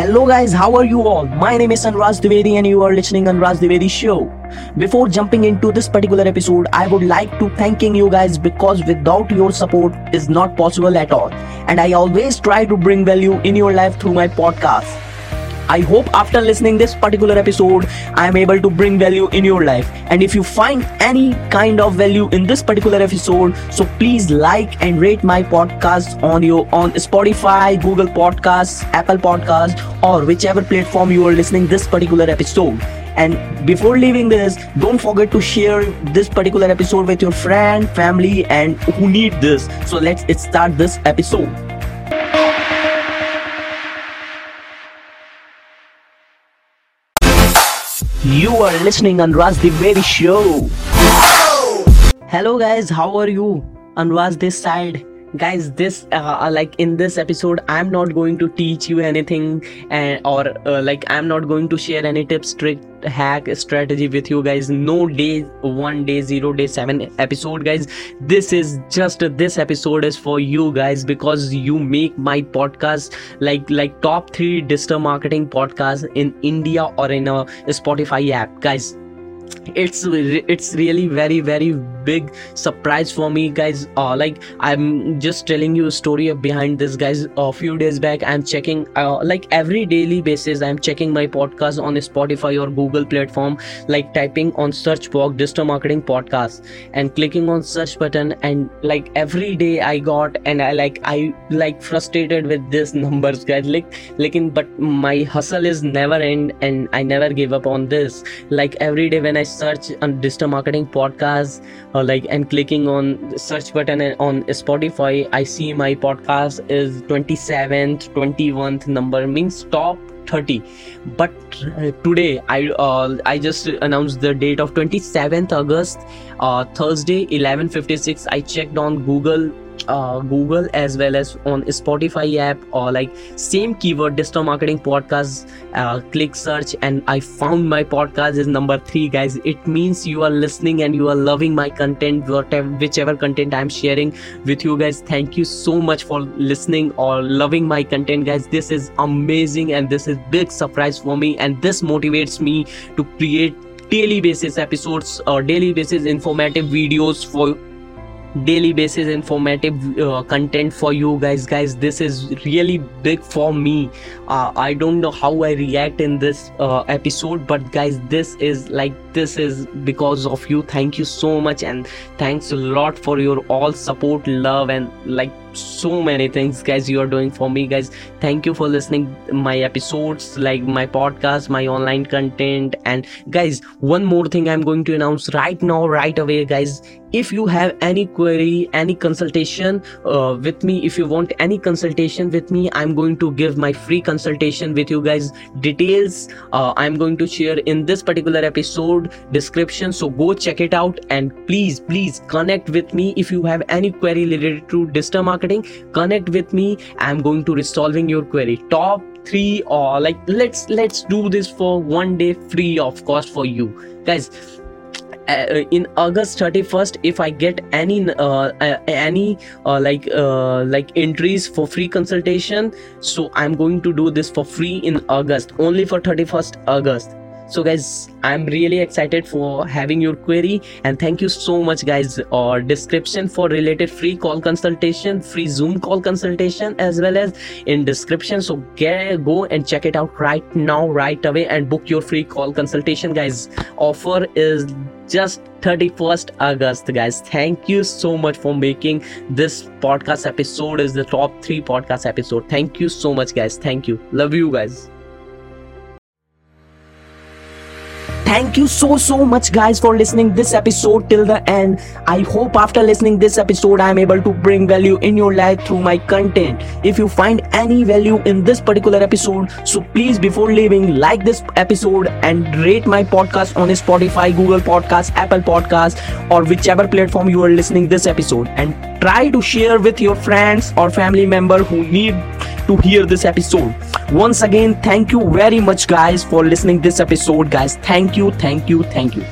Hello guys, how are you all? My name is Anuraj Dwivedi and you are listening Anuraj Dwivedi show. Before jumping into this particular episode, I would like to thanking you guys because without your support is not possible at all. And I always try to bring value in your life through my podcast. I hope after listening this particular episode, I am able to bring value in your life. And if you find any kind of value in this particular episode, so please like and rate my podcast on your on Spotify, Google Podcasts, Apple Podcasts, or whichever platform you are listening this particular episode. And before leaving this, don't forget to share this particular episode with your friend, family, and who need this. So let's start this episode. You are listening Anuraj Dwivedi show. Hello guys, how are you? Anuraj this side guys this uh, like in this episode i'm not going to teach you anything and or uh, like i'm not going to share any tips trick hack strategy with you guys. No day one day zero day seven episode guys. This is just this episode is for you guys because you make my podcast like like top three digital marketing podcast in india or in a spotify app. Guys it's it's really very very big surprise for me guys. Uh, like i'm just telling you a story behind this guys. A few days back i'm checking uh, like every daily basis i'm checking my podcast on spotify or google platform like typing on search box digital marketing podcast and clicking on search button and like every day i got and i like i like frustrated with this numbers guys. Like like in, but my hustle is never end and i never give up on this. Like every day when i search on digital marketing podcast like and clicking on search button on spotify i see my podcast is 27th 21th number means top 30 but today i uh, i just announced the date of 27th august uh, thursday 11:56 i checked on google uh, Google as well as on Spotify app or like same keyword digital marketing podcast uh, click search and I found my podcast is number three guys. It means you are listening and you are loving my content whatever whichever content I'm sharing with you guys. Thank you so much for listening or loving my content guys. This is amazing and this is big surprise for me and this motivates me to create daily basis episodes or daily basis informative videos for daily basis informative uh, content for you guys. Guys this is really big for me. Uh, i don't know how i react in this uh, episode but guys this is like this is because of you. Thank you so much and thanks a lot for your all support love and like so many things guys you are doing for me guys. Thank you for listening my episodes like my podcast my online content. And guys one more thing i'm going to announce right now right away guys. If you have any query any consultation uh, with me if you want any consultation with me i'm going to give my free consultation with you guys. Details uh, i'm going to share in this particular episode description. So go check it out and please please connect with me if you have any query related to digital marketing. Connect with me. I'm going to resolving your query. Top three or like let's let's do this for one day free of cost for you. Guys uh, in august 31st if i get any uh, uh, any uh, like uh, like entries for free consultation so i'm going to do this for free in august. Only for 31st august so guys i'm really excited for having your query and thank you so much guys. Or description for related free call consultation free zoom call consultation as well as in description. So get go and check it out right now right away and book your free call consultation guys. Offer is just 31st august guys. Thank you so much for making this podcast episode is the top three podcast episode. Thank you so much guys. Thank you. Love you guys thank you so so much guys for listening this episode till the end. I hope after listening this episode i am able to bring value in your life through my content. If you find any value in this particular episode so please before leaving like this episode and rate my podcast on spotify google podcast apple podcast or whichever platform you are listening this episode. And try to share with your friends or family member who need to hear this episode. Once again thank you very much guys for listening this episode guys. Thank you thank you thank you